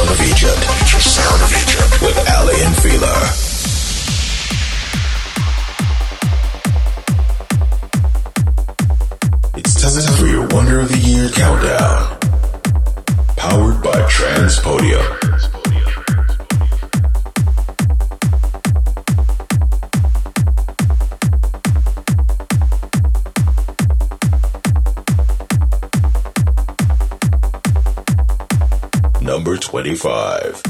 Sound of Egypt. Sound of Egypt with Aly and Fila. It's time for your Wonder of the Year countdown. Powered by Transpodium. 25.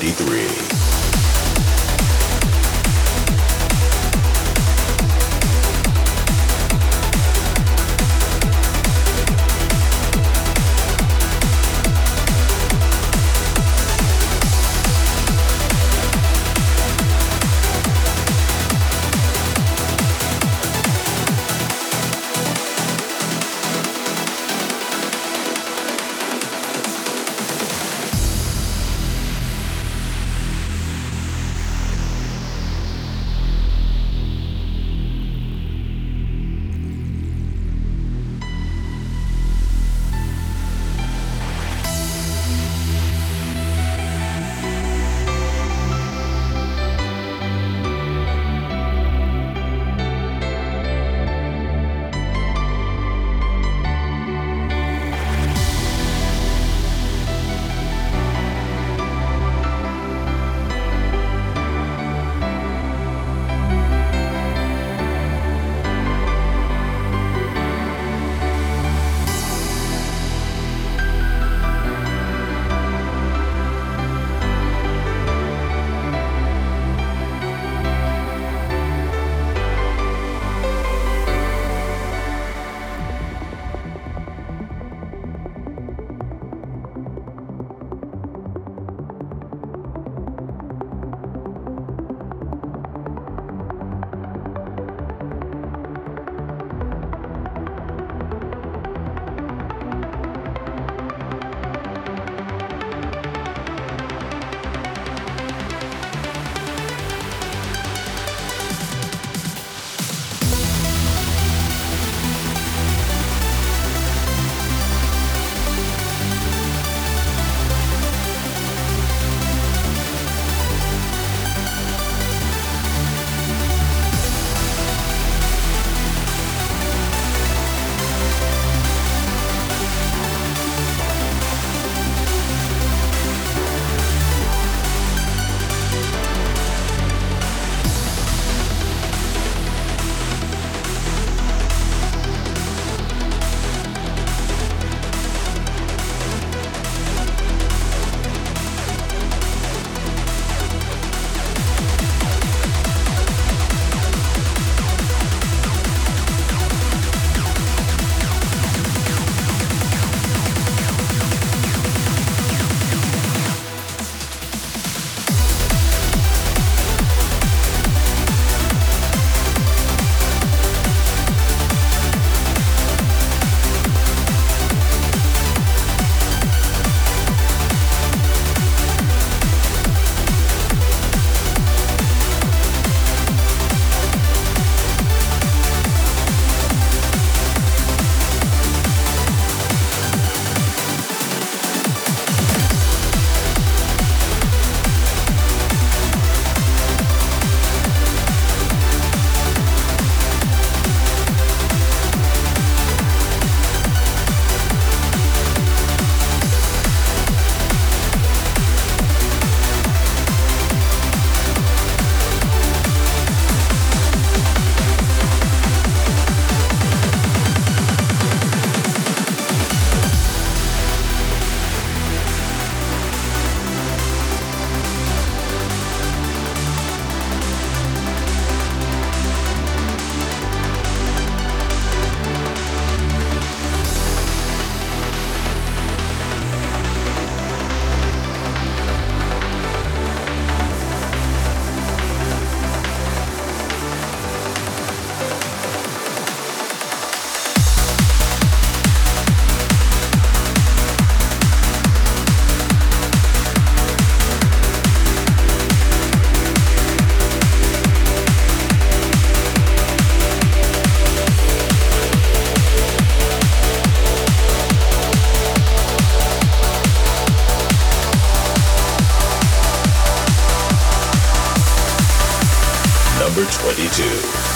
33. number 22.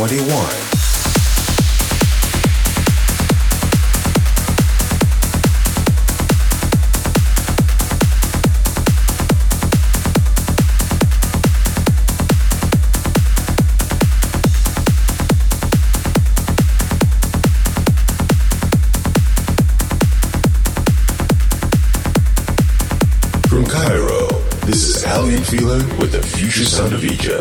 21. Fila with the future sound of Egypt.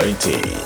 Variety.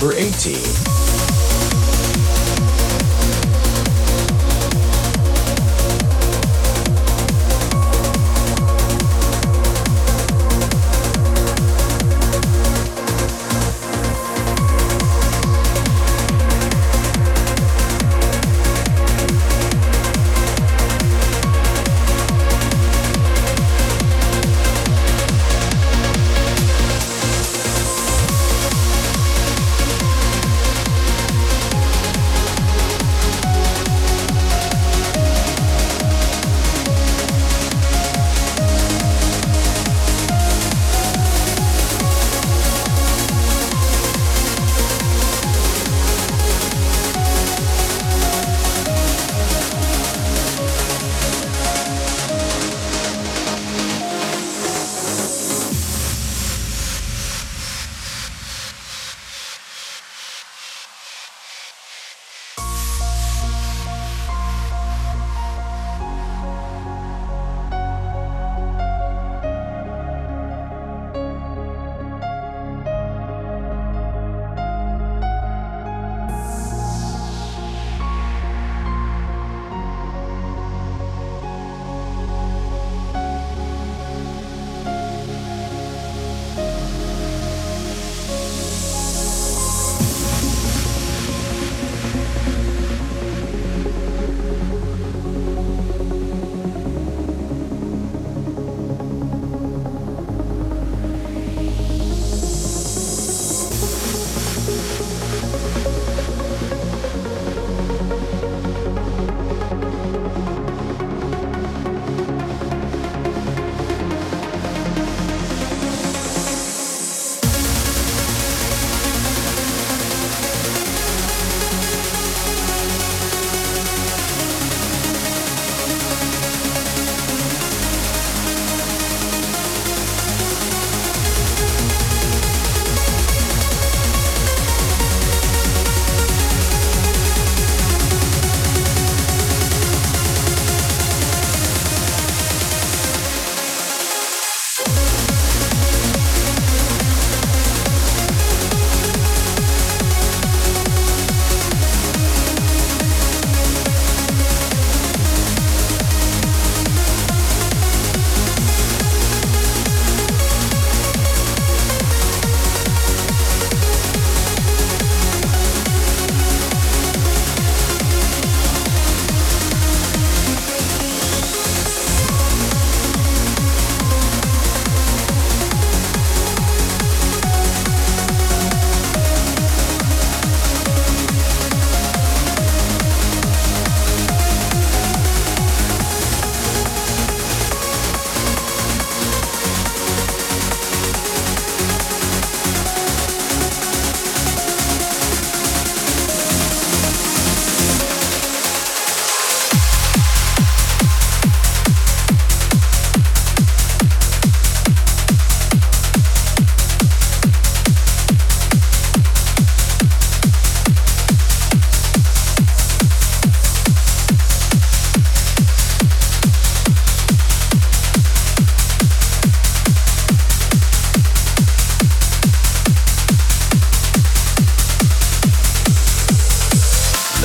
Number 19.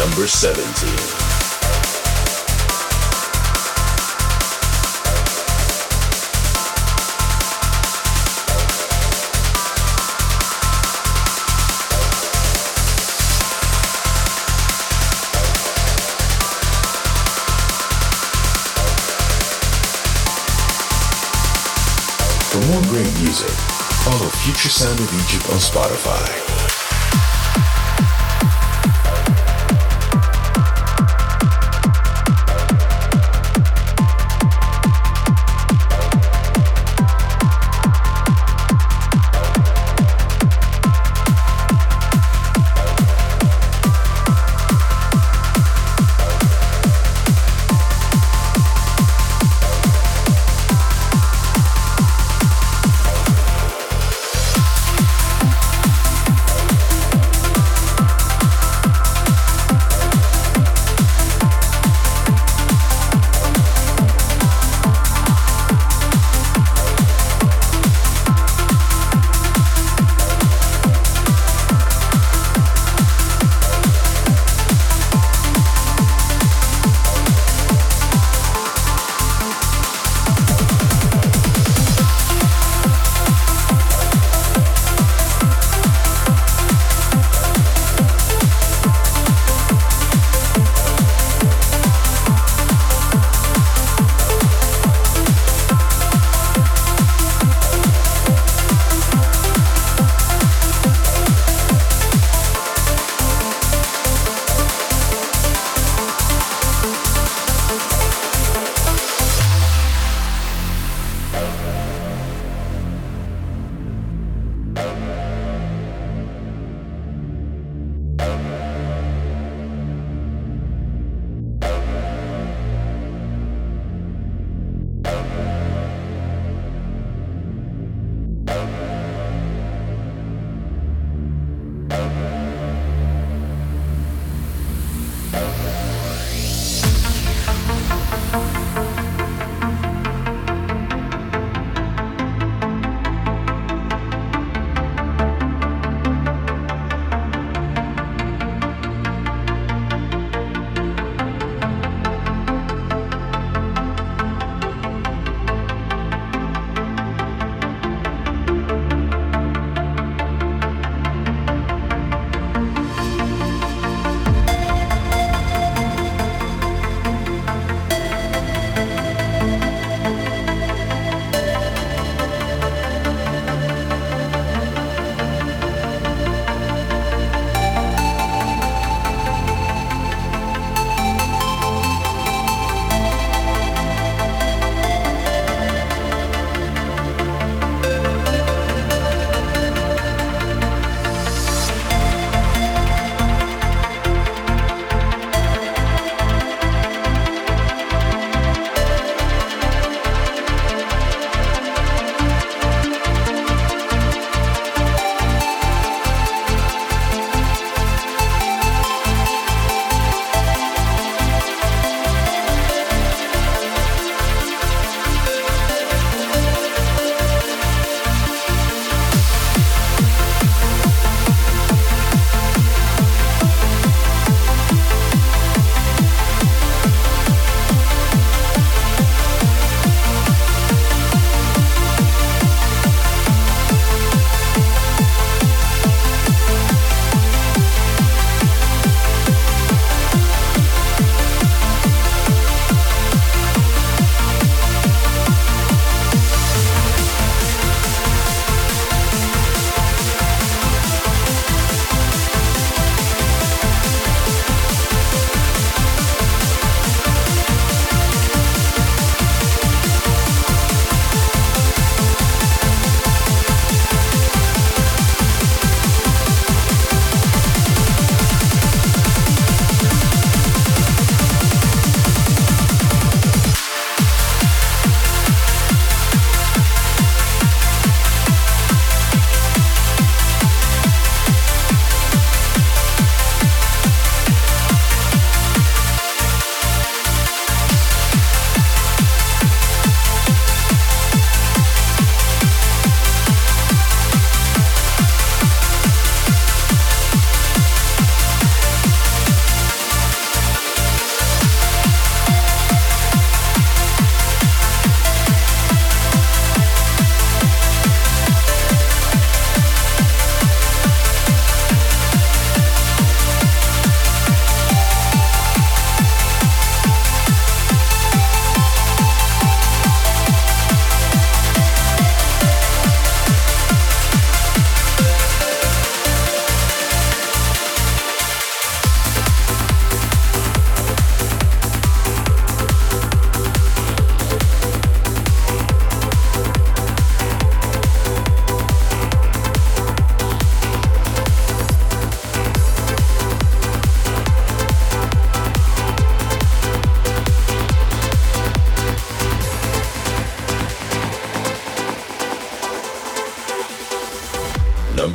Number 17. For more great music, follow Future Sound of Egypt on Spotify.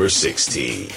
16.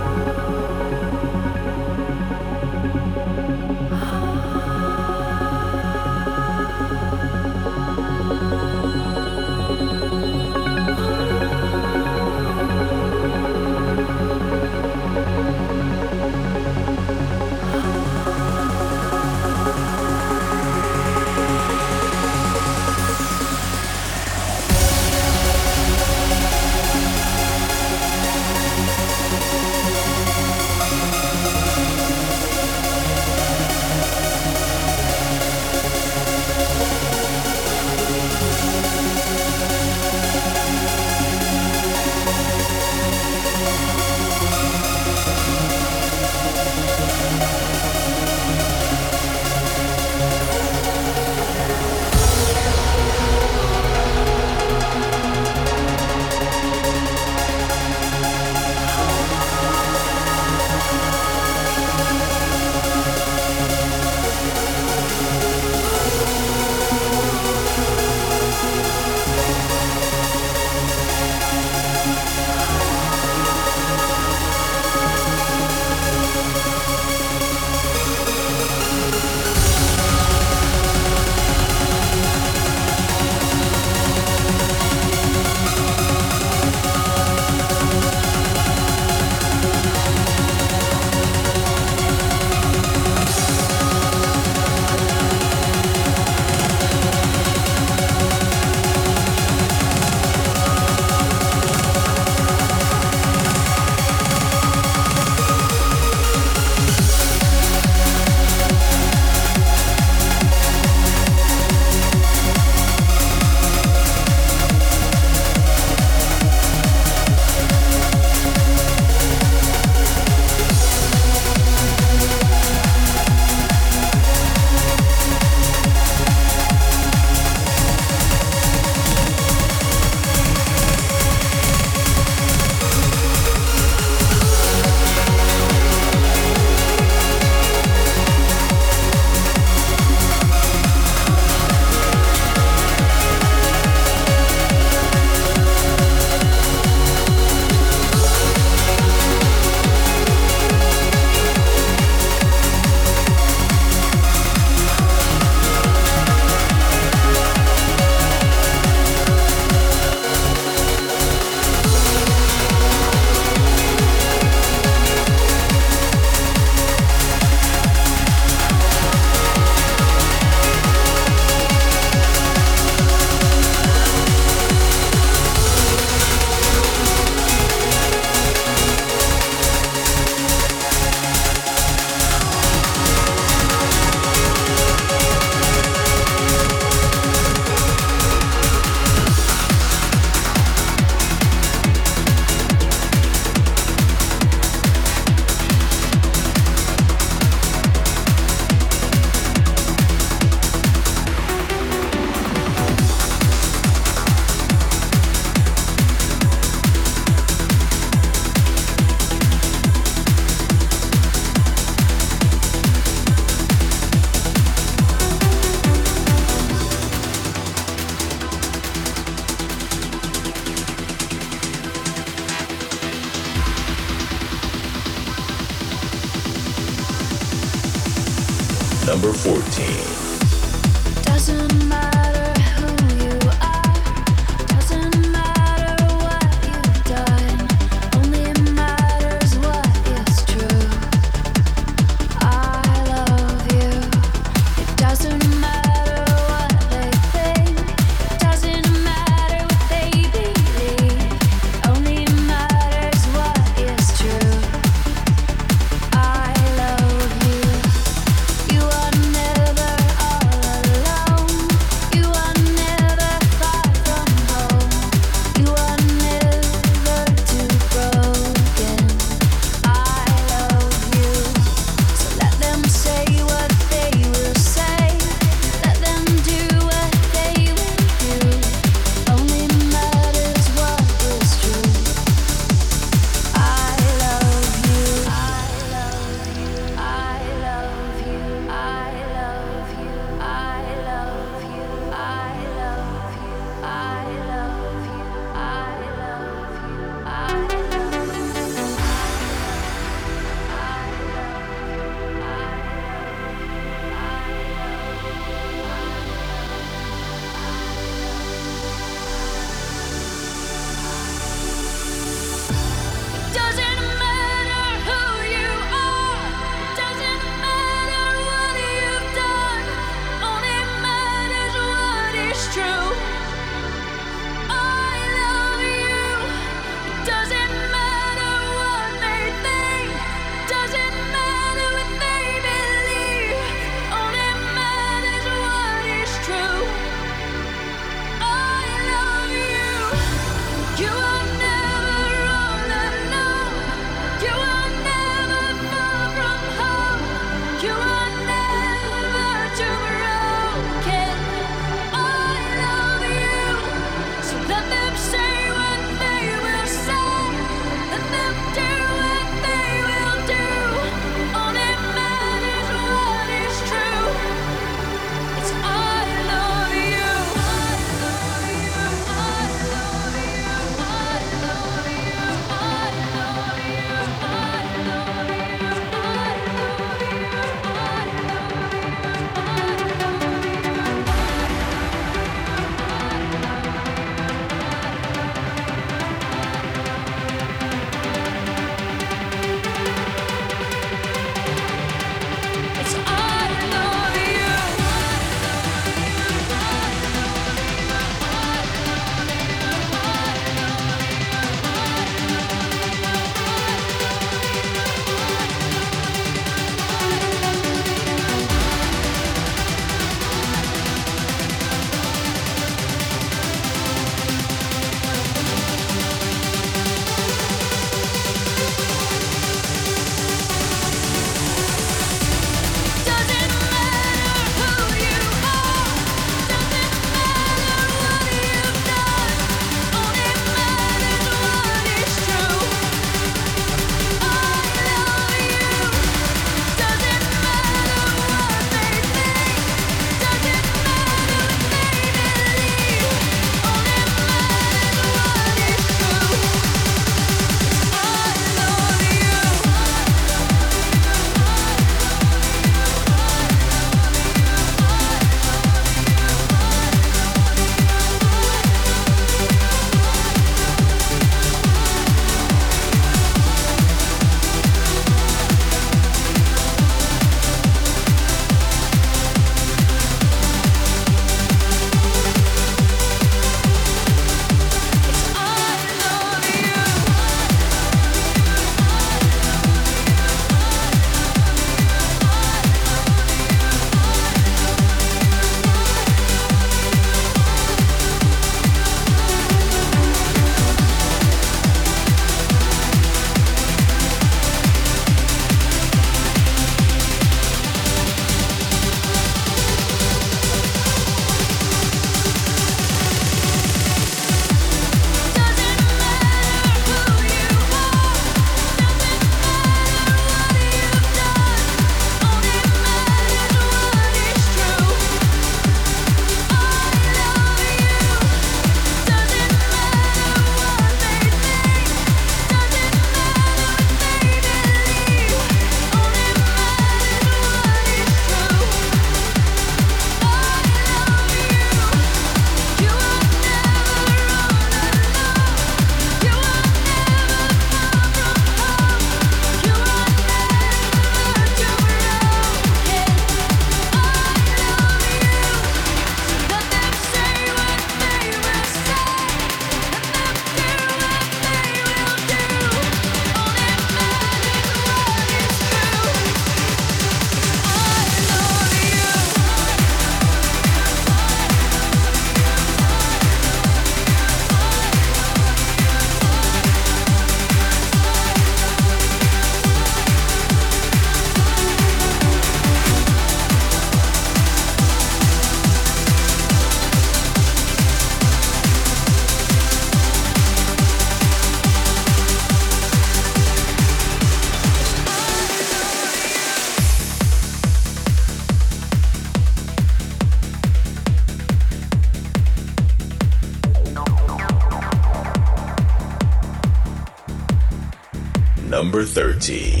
13.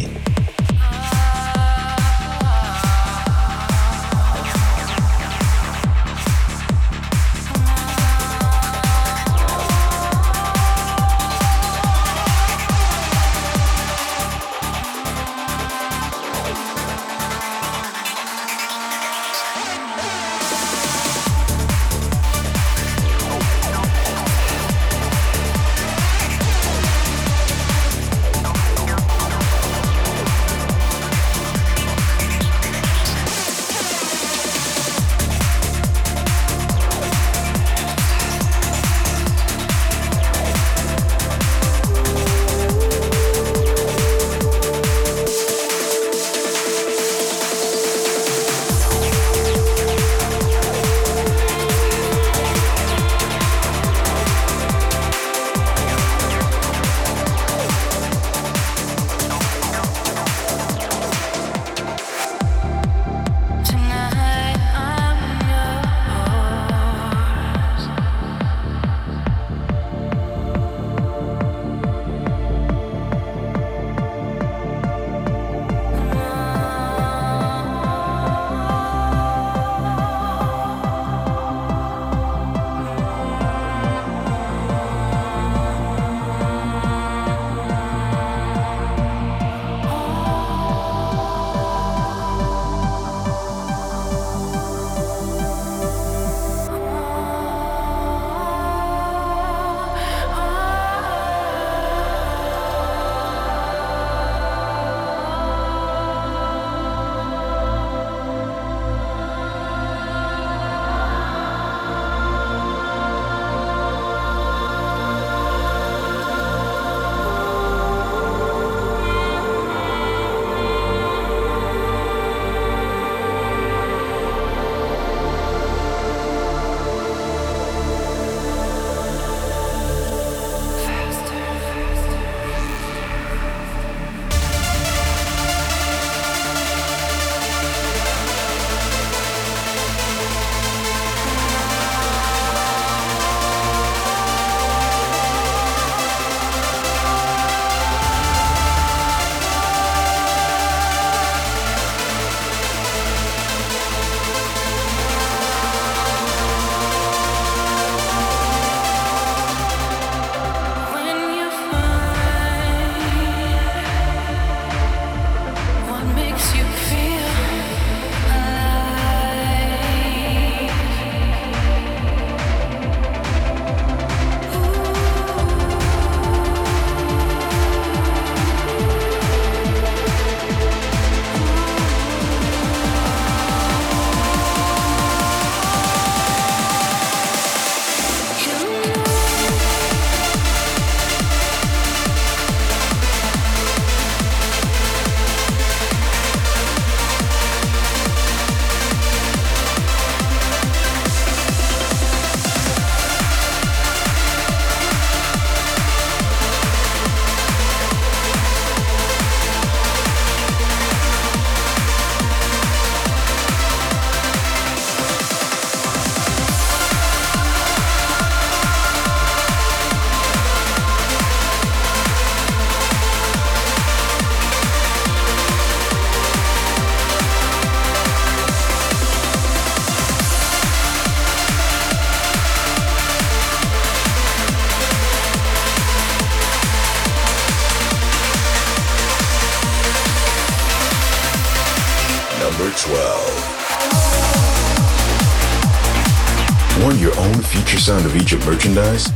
Merchandise?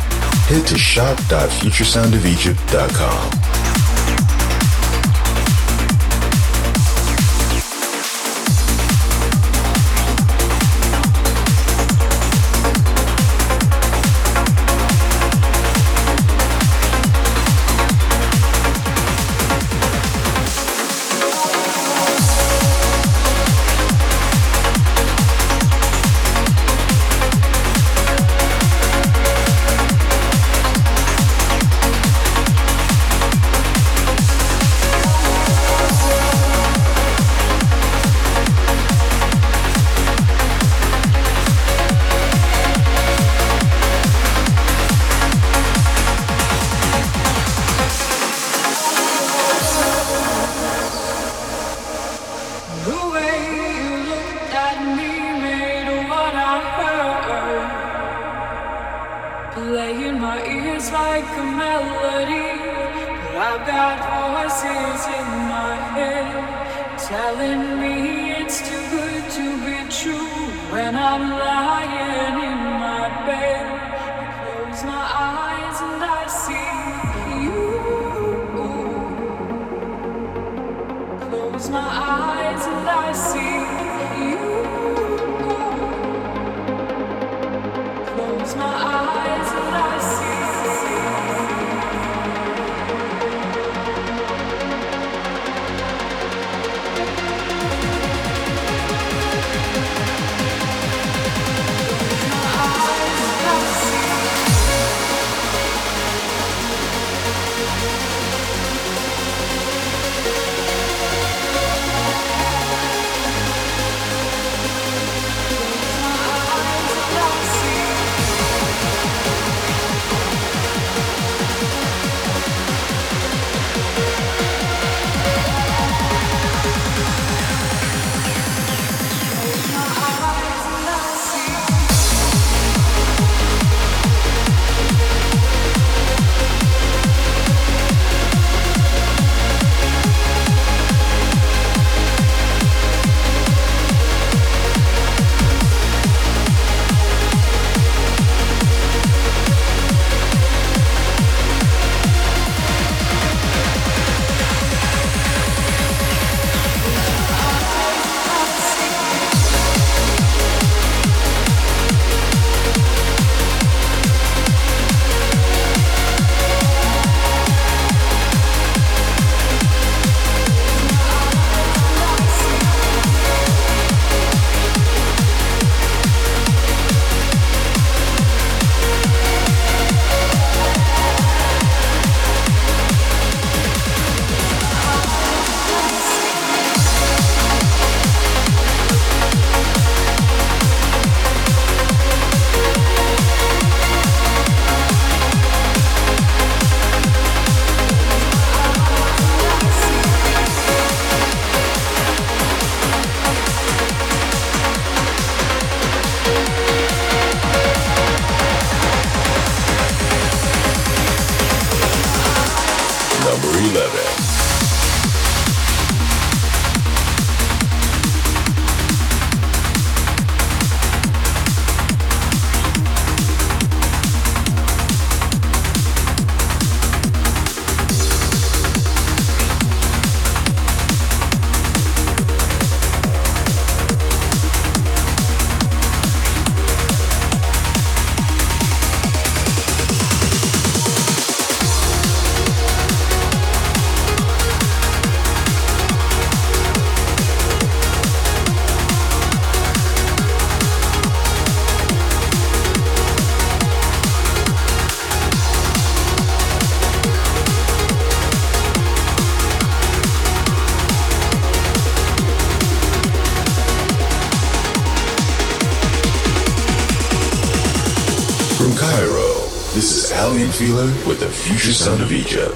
Head to shop.futuresoundofegypt.com. Fila with the future sound of Egypt.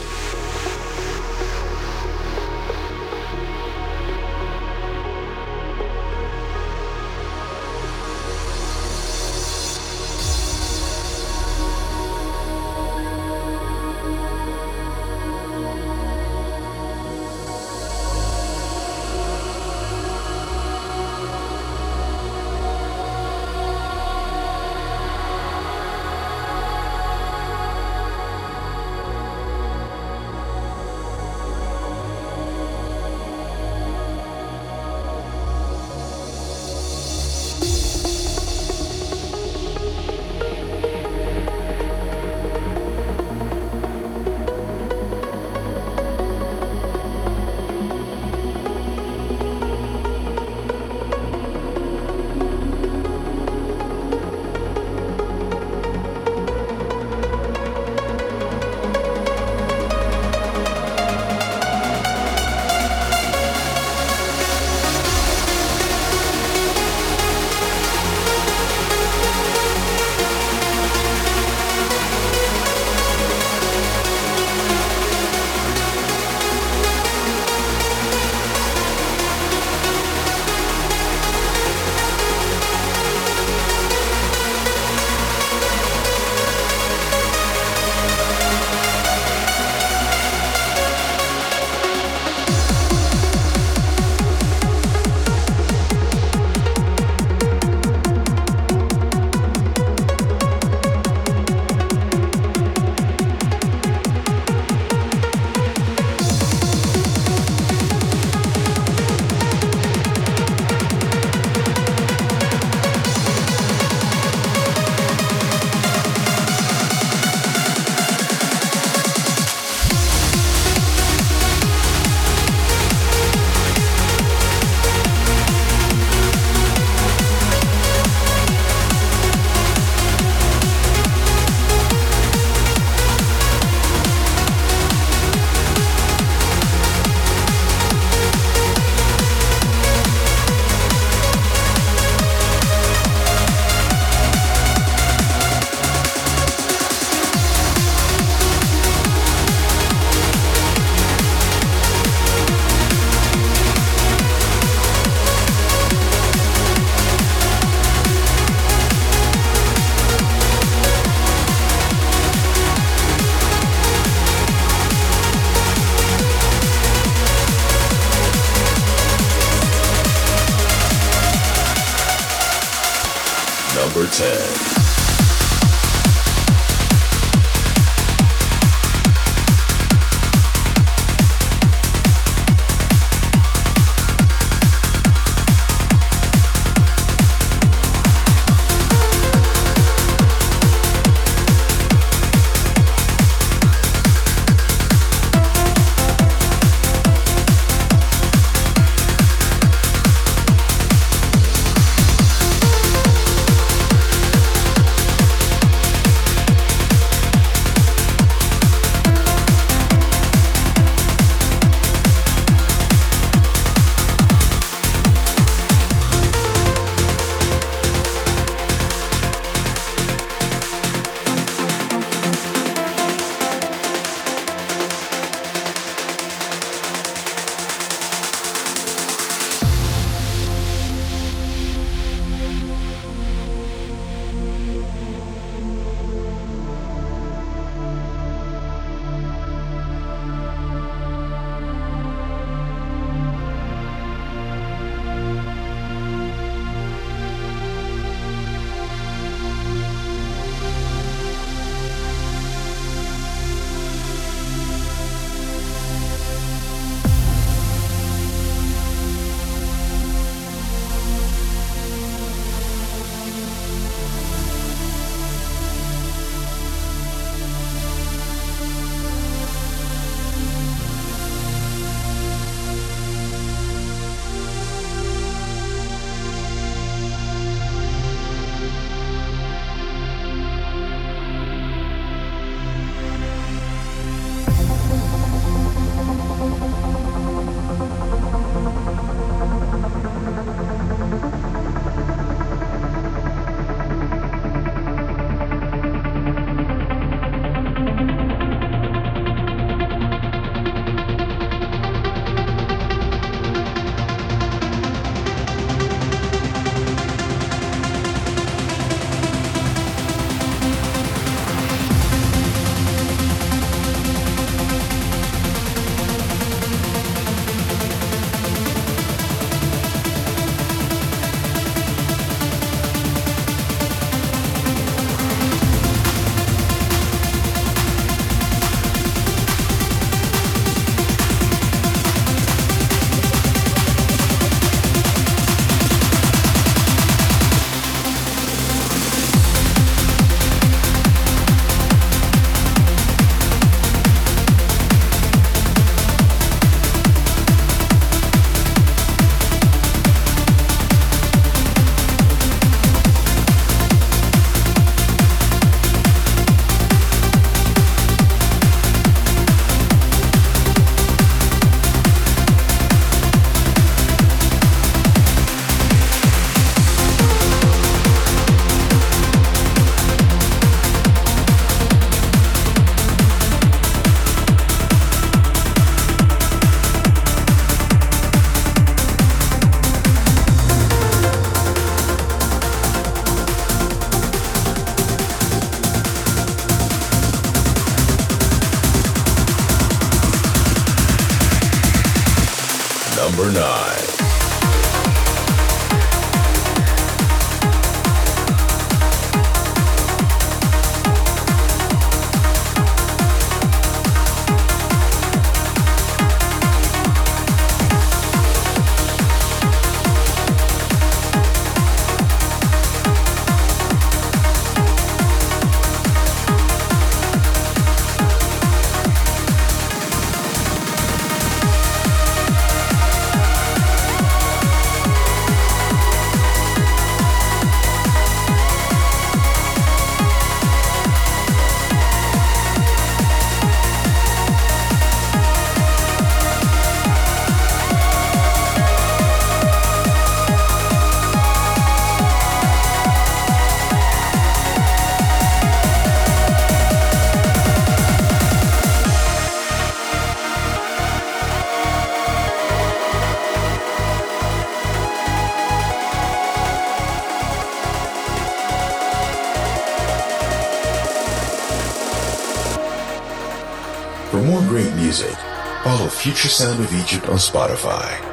Sound of Egypt on Spotify.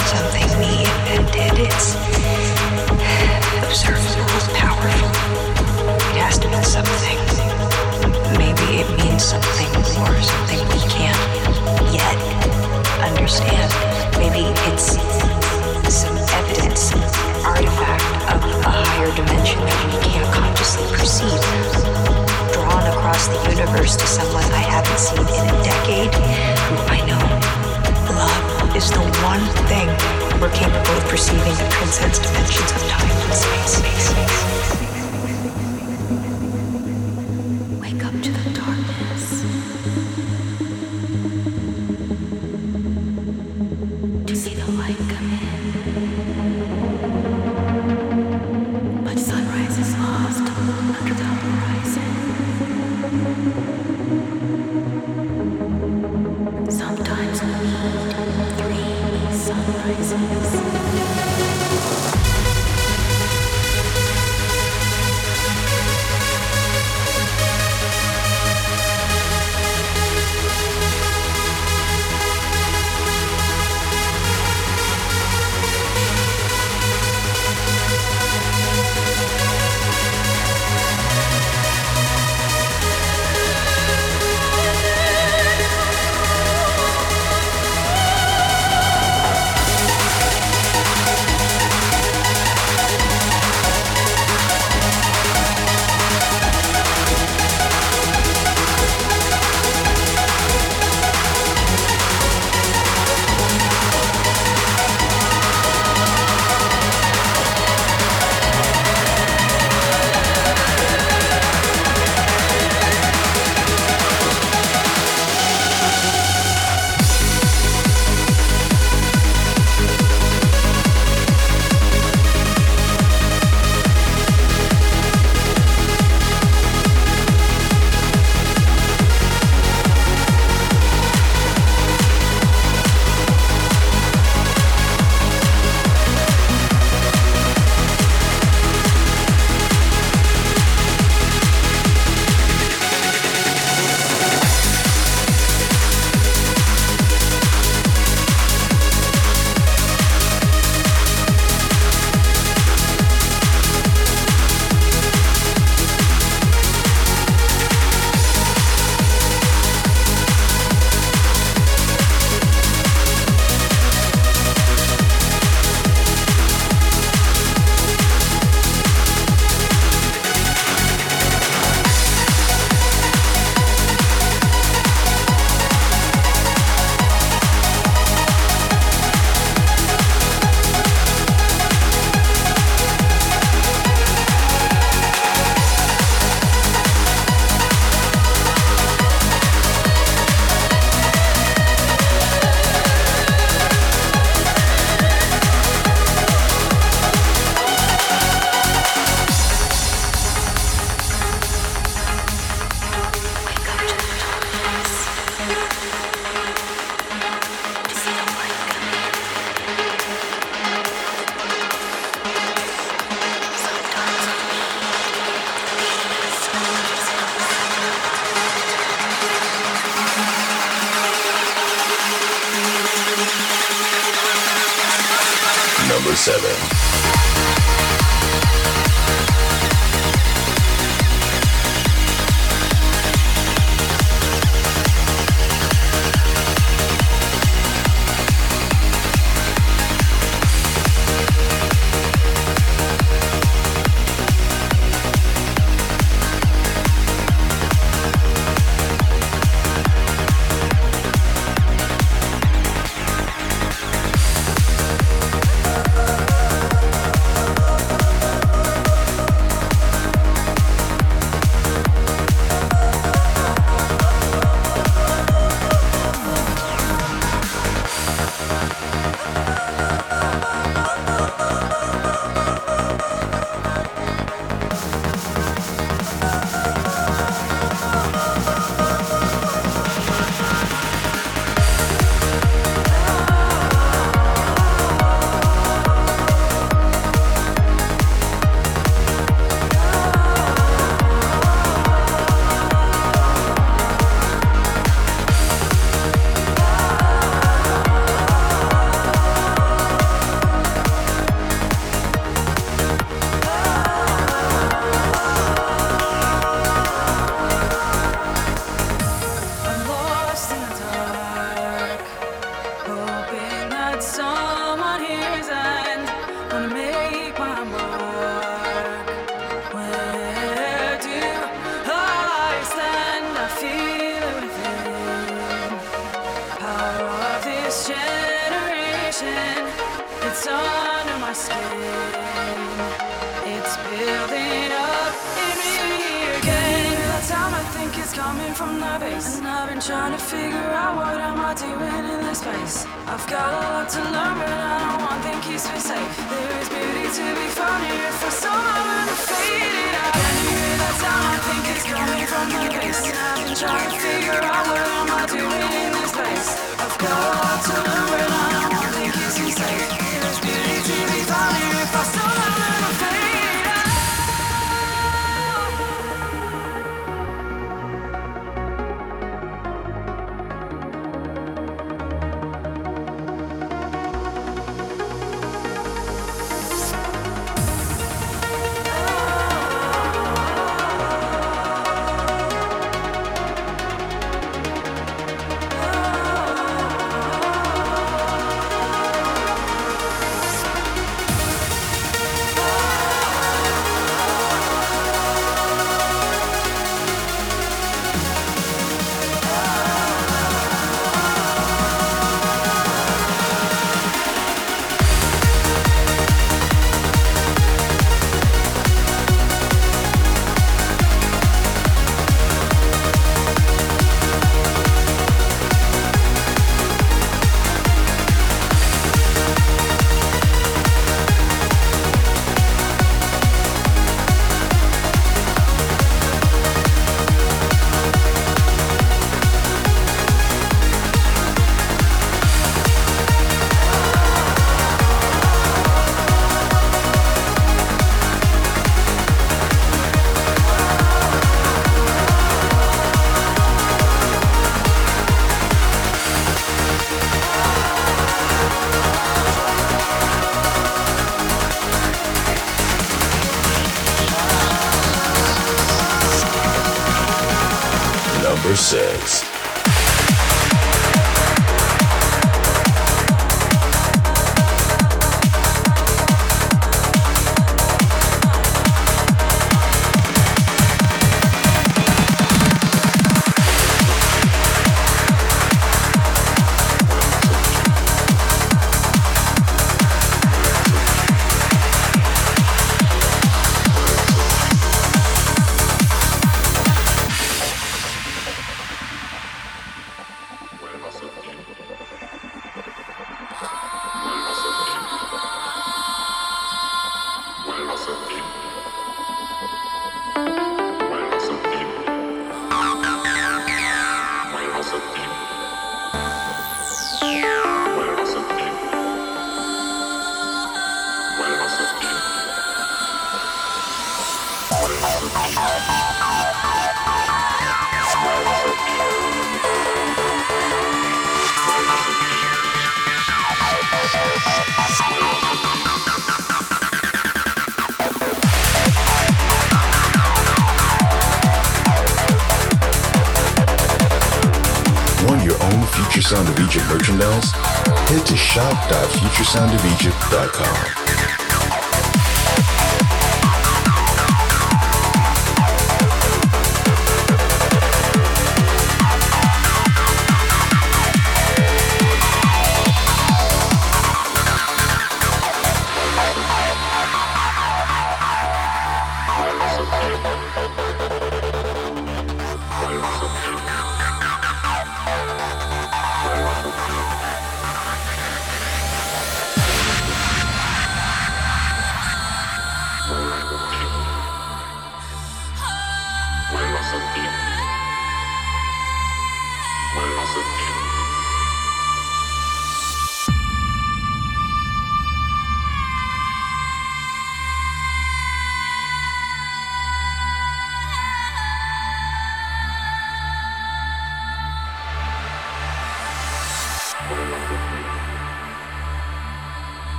something we invented. It's observable, powerful. It has to mean something. Maybe it means something more, something we can't yet understand. Maybe it's some evidence, artifact of a higher dimension that we can't consciously perceive. Drawn across the universe to someone I haven't seen in a decade, who I know is the one thing we're capable of perceiving that transcends dimensions of time and space.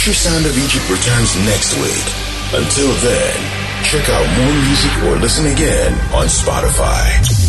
Sound of Egypt returns next week. Until then, check out more music or listen again on Spotify.